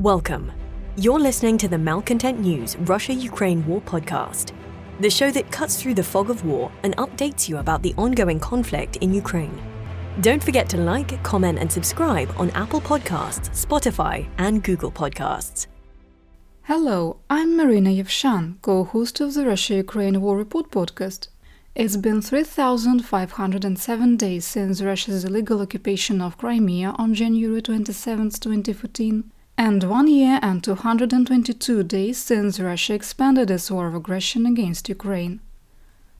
Welcome. You're listening to the Malcontent News Russia Ukraine War podcast, the show that cuts through the fog of war and updates you about the ongoing conflict in Ukraine. Don't forget to like, comment, and subscribe on Apple Podcasts, Spotify, and Google Podcasts. Hello, I'm Marina Yevshan, co host of the Russia Ukraine War Report podcast. It's been 3,507 days since Russia's illegal occupation of Crimea on January 27, 2014 and one year and 222 days since Russia expanded its war of aggression against Ukraine.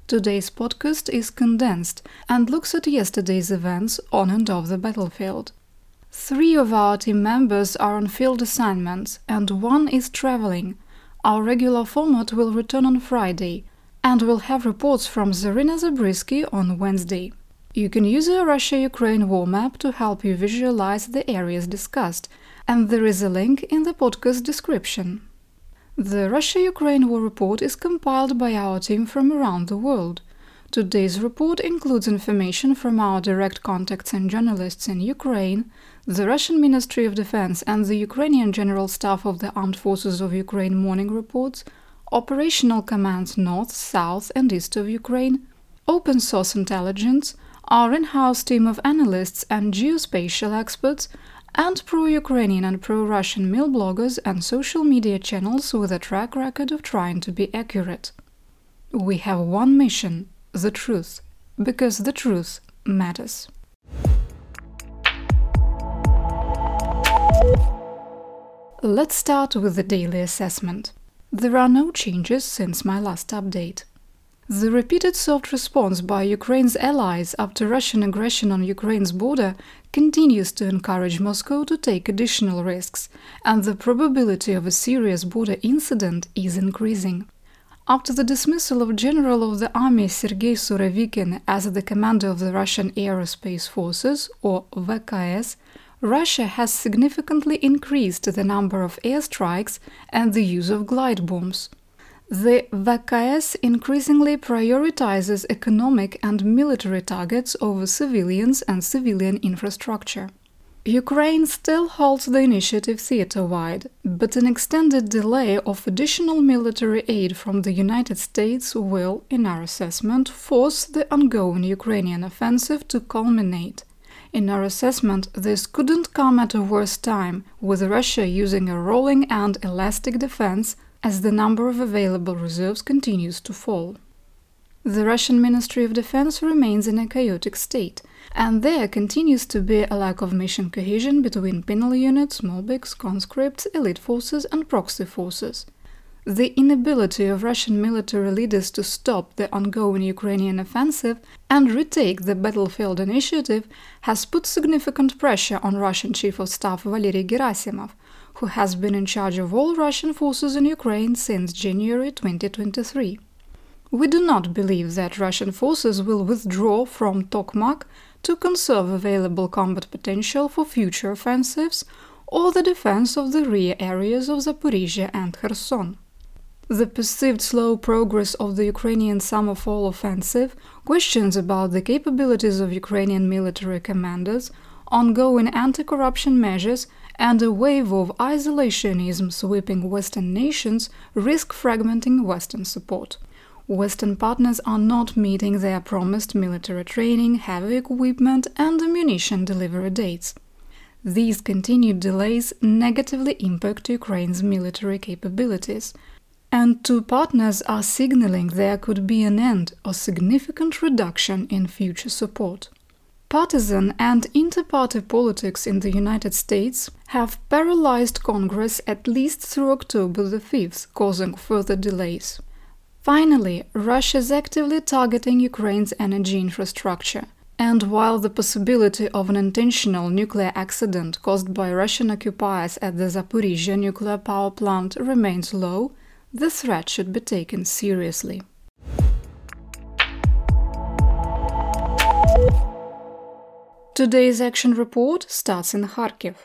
Today's podcast is condensed and looks at yesterday's events on and off the battlefield. Three of our team members are on field assignments and one is traveling. Our regular format will return on Friday and we'll have reports from Zarina Zabriskie on Wednesday. You can use a Russia Ukraine war map to help you visualize the areas discussed and there is a link in the podcast description. The Russia Ukraine War Report is compiled by our team from around the world. Today's report includes information from our direct contacts and journalists in Ukraine, the Russian Ministry of Defense and the Ukrainian General Staff of the Armed Forces of Ukraine morning reports, operational commands north, south, and east of Ukraine, open source intelligence, our in house team of analysts and geospatial experts, and pro Ukrainian and pro Russian mil bloggers and social media channels with a track record of trying to be accurate. We have one mission the truth, because the truth matters. Let's start with the daily assessment. There are no changes since my last update. The repeated soft response by Ukraine's allies after Russian aggression on Ukraine's border continues to encourage Moscow to take additional risks, and the probability of a serious border incident is increasing. After the dismissal of General of the Army Sergei Surovikin as the commander of the Russian Aerospace Forces, or VKS, Russia has significantly increased the number of airstrikes and the use of glide bombs. The VKS increasingly prioritizes economic and military targets over civilians and civilian infrastructure. Ukraine still holds the initiative theater wide, but an extended delay of additional military aid from the United States will, in our assessment, force the ongoing Ukrainian offensive to culminate. In our assessment, this couldn't come at a worse time, with Russia using a rolling and elastic defense as the number of available reserves continues to fall. The Russian Ministry of Defense remains in a chaotic state, and there continues to be a lack of mission cohesion between penal units, MOBICs, conscripts, elite forces, and proxy forces. The inability of Russian military leaders to stop the ongoing Ukrainian offensive and retake the battlefield initiative has put significant pressure on Russian Chief of Staff Valery Gerasimov, who has been in charge of all Russian forces in Ukraine since January 2023. We do not believe that Russian forces will withdraw from Tokmak to conserve available combat potential for future offensives or the defense of the rear areas of Zaporizhia and Kherson. The perceived slow progress of the Ukrainian summer fall offensive, questions about the capabilities of Ukrainian military commanders, ongoing anti corruption measures, and a wave of isolationism sweeping Western nations risk fragmenting Western support. Western partners are not meeting their promised military training, heavy equipment, and ammunition delivery dates. These continued delays negatively impact Ukraine's military capabilities, and two partners are signaling there could be an end or significant reduction in future support. Partisan and inter-party politics in the United States have paralyzed Congress at least through October the 5th, causing further delays. Finally, Russia is actively targeting Ukraine's energy infrastructure. And while the possibility of an intentional nuclear accident caused by Russian occupiers at the Zaporizhia nuclear power plant remains low, the threat should be taken seriously. Today's action report starts in Kharkiv.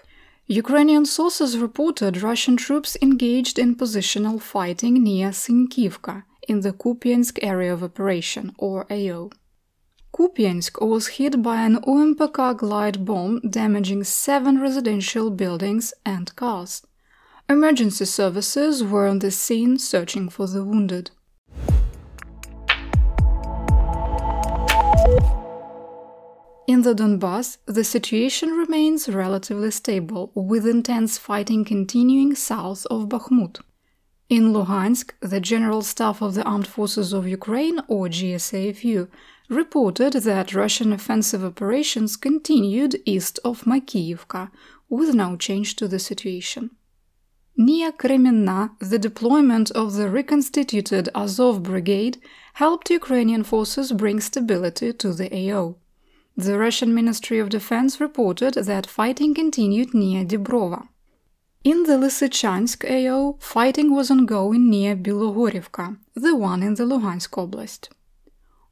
Ukrainian sources reported Russian troops engaged in positional fighting near Sinkivka in the Kupiansk area of operation, or AO. Kupiansk was hit by an UMPK glide bomb damaging seven residential buildings and cars. Emergency services were on the scene searching for the wounded. In the Donbass, the situation remains relatively stable, with intense fighting continuing south of Bakhmut. In Luhansk, the General Staff of the Armed Forces of Ukraine, or GSAFU, reported that Russian offensive operations continued east of Makiyivka, with no change to the situation. Near Kreminna, the deployment of the reconstituted Azov Brigade helped Ukrainian forces bring stability to the AO. The Russian Ministry of Defense reported that fighting continued near Dibrova. In the Lysychansk AO, fighting was ongoing near Bilogorivka, the one in the Luhansk Oblast.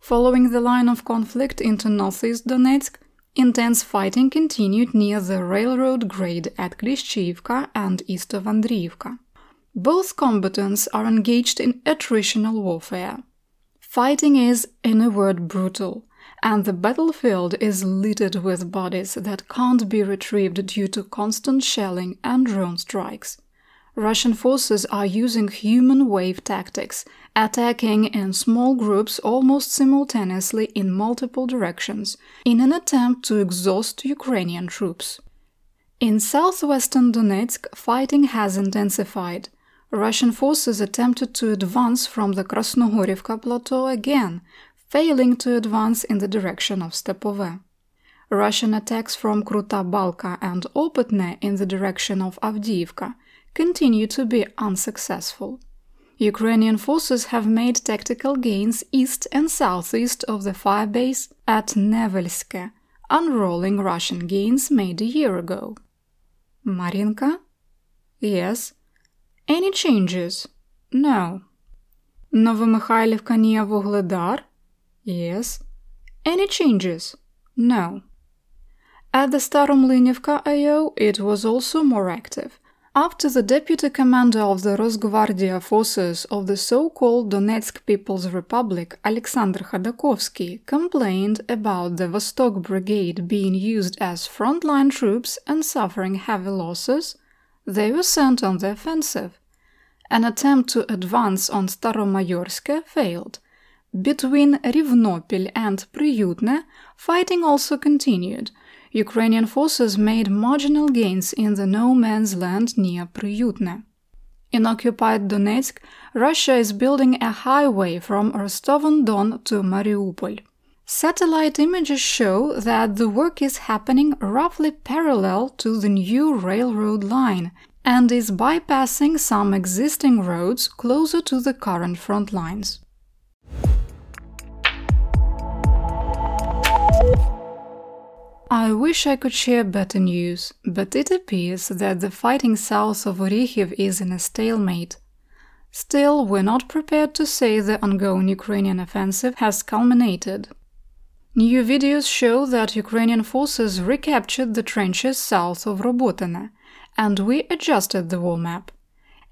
Following the line of conflict into northeast Donetsk, intense fighting continued near the railroad grade at Klishchiivka and east of Andriivka. Both combatants are engaged in attritional warfare. Fighting is, in a word, brutal, and the battlefield is littered with bodies that can't be retrieved due to constant shelling and drone strikes. Russian forces are using human wave tactics, attacking in small groups almost simultaneously in multiple directions, in an attempt to exhaust Ukrainian troops. In southwestern Donetsk, fighting has intensified. Russian forces attempted to advance from the Krasnohorivka plateau again, failing to advance in the direction of Stepove. Russian attacks from Kruta Balka and Opetne in the direction of Avdiivka continue to be unsuccessful. Ukrainian forces have made tactical gains east and southeast of the fire base at Nevelske, unrolling Russian gains made a year ago. Marinka? Yes. Any changes? No. Novomikhailivka near Vuhledar? Yes. Any changes? No. At the Staromlinivka AO, it was also more active. After the deputy commander of the Rosgvardia forces of the so-called Donetsk People's Republic, Alexander Khodakovsky, complained about the Vostok Brigade being used as frontline troops and suffering heavy losses, they were sent on the offensive. An attempt to advance on Staromayorske failed, between Rivnopil and Priyutne, fighting also continued. Ukrainian forces made marginal gains in the no man's land near Priyutne. In occupied Donetsk, Russia is building a highway from Rostov-on-Don to Mariupol. Satellite images show that the work is happening roughly parallel to the new railroad line and is bypassing some existing roads closer to the current front lines. I wish I could share better news, but it appears that the fighting south of Orikhiv is in a stalemate. Still, we're not prepared to say the ongoing Ukrainian offensive has culminated. New videos show that Ukrainian forces recaptured the trenches south of Robotyne, and we adjusted the war map.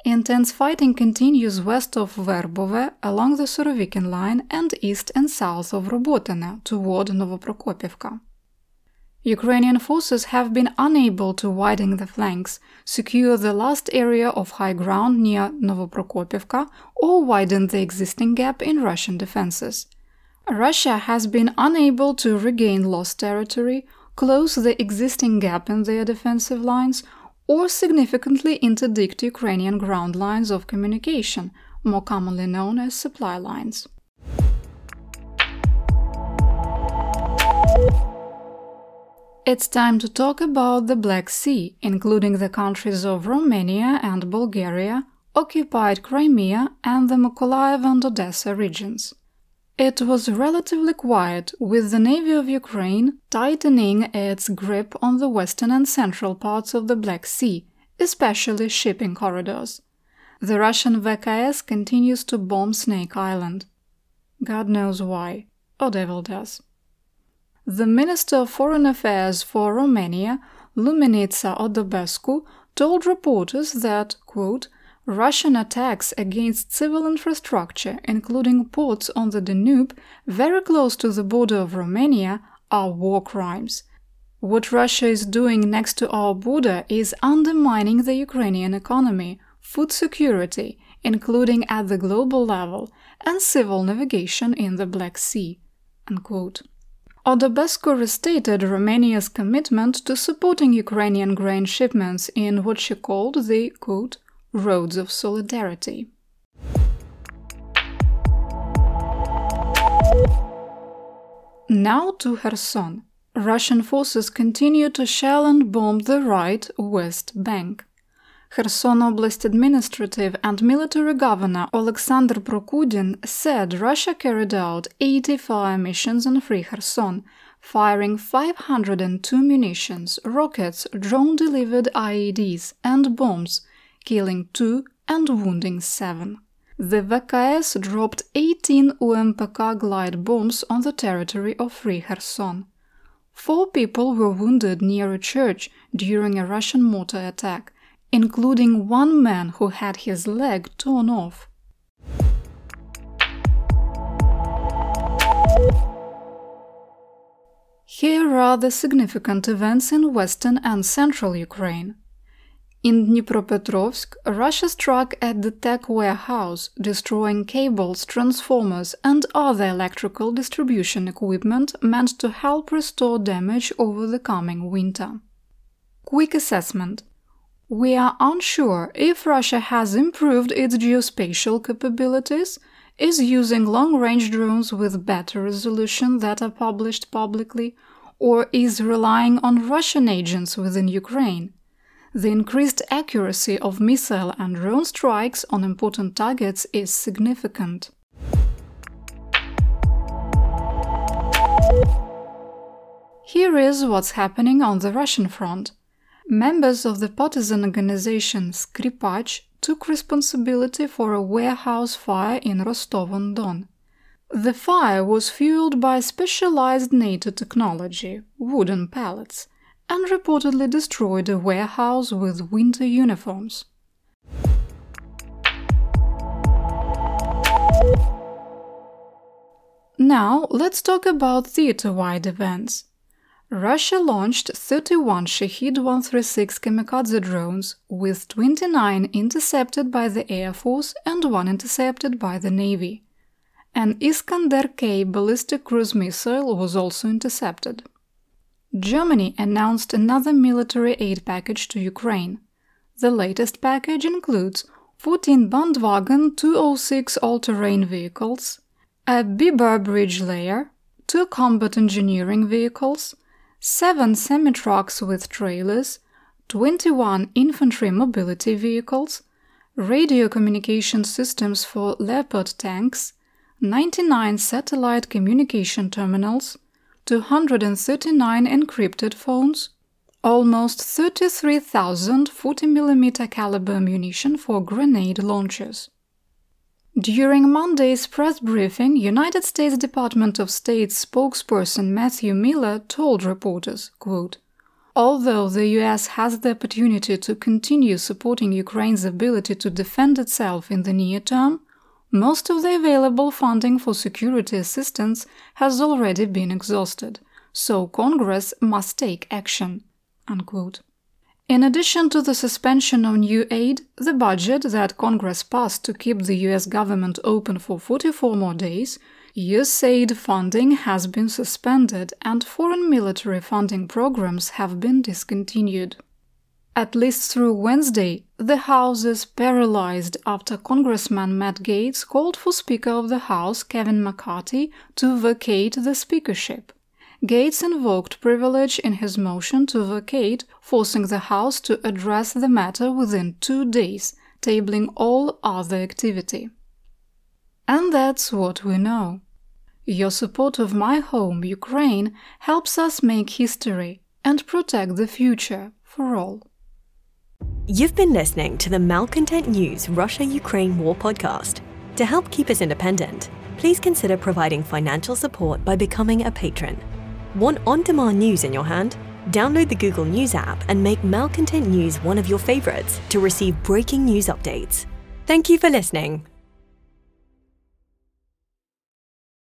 Intense fighting continues west of Verbove along the Surovikin line and east and south of Robotyne toward Novoprokopivka. Ukrainian forces have been unable to widen the flanks, secure the last area of high ground near Novoprokopivka, or widen the existing gap in Russian defenses. Russia has been unable to regain lost territory, close the existing gap in their defensive lines, or significantly interdict Ukrainian ground lines of communication, more commonly known as supply lines. It's time to talk about the Black Sea, including the countries of Romania and Bulgaria, occupied Crimea, and the Mykolaiv and Odessa regions. It was relatively quiet, with the Navy of Ukraine tightening its grip on the western and central parts of the Black Sea, especially shipping corridors. The Russian VKS continues to bomb Snake Island. God knows why, or devil does. The Minister of Foreign Affairs for Romania, Luminița Odobescu, told reporters that, quote, Russian attacks against civil infrastructure, including ports on the Danube, very close to the border of Romania, are war crimes. What Russia is doing next to our border is undermining the Ukrainian economy, food security, including at the global level, and civil navigation in the Black Sea. Unquote. Odobescu restated Romania's commitment to supporting Ukrainian grain shipments in what she called the quote, roads of solidarity. Now to Kherson. Russian forces continue to shell and bomb the right West Bank. Kherson Oblast administrative and military governor Alexander Prokudin said Russia carried out 80 fire missions on Free Kherson, firing 502 munitions, rockets, drone delivered IEDs, and bombs, killing two and wounding seven. The VKS dropped 18 UMPK glide bombs on the territory of Free Kherson. Four people were wounded near a church during a Russian mortar attack, including one man who had his leg torn off. Here are the significant events in western and central Ukraine. In Dnipropetrovsk, Russia struck at the tech warehouse, destroying cables, transformers, and other electrical distribution equipment meant to help restore damage over the coming winter. Quick assessment We are unsure if Russia has improved its geospatial capabilities, is using long range drones with better resolution that are published publicly, or is relying on Russian agents within Ukraine the increased accuracy of missile and drone strikes on important targets is significant. Here is what's happening on the Russian front. Members of the partisan organization Skripach took responsibility for a warehouse fire in Rostov-on-Don. The fire was fueled by specialized NATO technology, wooden pallets, and reportedly destroyed a warehouse with winter uniforms. Now, let's talk about theater-wide events. Russia launched 31 Shahed 136 kamikaze drones, with 29 intercepted by the Air Force and one intercepted by the Navy. An Iskander K ballistic cruise missile was also intercepted. Germany announced another military aid package to Ukraine. The latest package includes 14 Bandvagn 206 all-terrain vehicles, a Biber bridge layer, two combat engineering vehicles, 7 semi-trucks with trailers, 21 infantry mobility vehicles, radio communication systems for Leopard tanks, 99 satellite communication terminals, 239 encrypted phones, almost 33,000 40mm caliber ammunition for grenade launchers. During Monday's press briefing, United States Department of State spokesperson Matthew Miller told reporters, quote, Although the US has the opportunity to continue supporting Ukraine's ability to defend itself in the near term, most of the available funding for security assistance has already been exhausted, so Congress must take action. Unquote. In addition to the suspension of new aid, the budget that Congress passed to keep the US government open for 44 more days, USAID funding has been suspended and foreign military funding programs have been discontinued. At least through Wednesday, the House is paralyzed after Congressman Matt Gaetz called for Speaker of the House Kevin McCarthy to vacate the speakership. Gaetz invoked privilege in his motion to vacate, forcing the House to address the matter within two days, tabling all other activity. And that's what we know. Your support of my home, Ukraine, helps us make history and protect the future for all. You've been listening to the Malcontent News Russia Ukraine War podcast. To help keep us independent, please consider providing financial support by becoming a patron. Want on demand news in your hand? Download the Google News app and make Malcontent News one of your favorites to receive breaking news updates. Thank you for listening.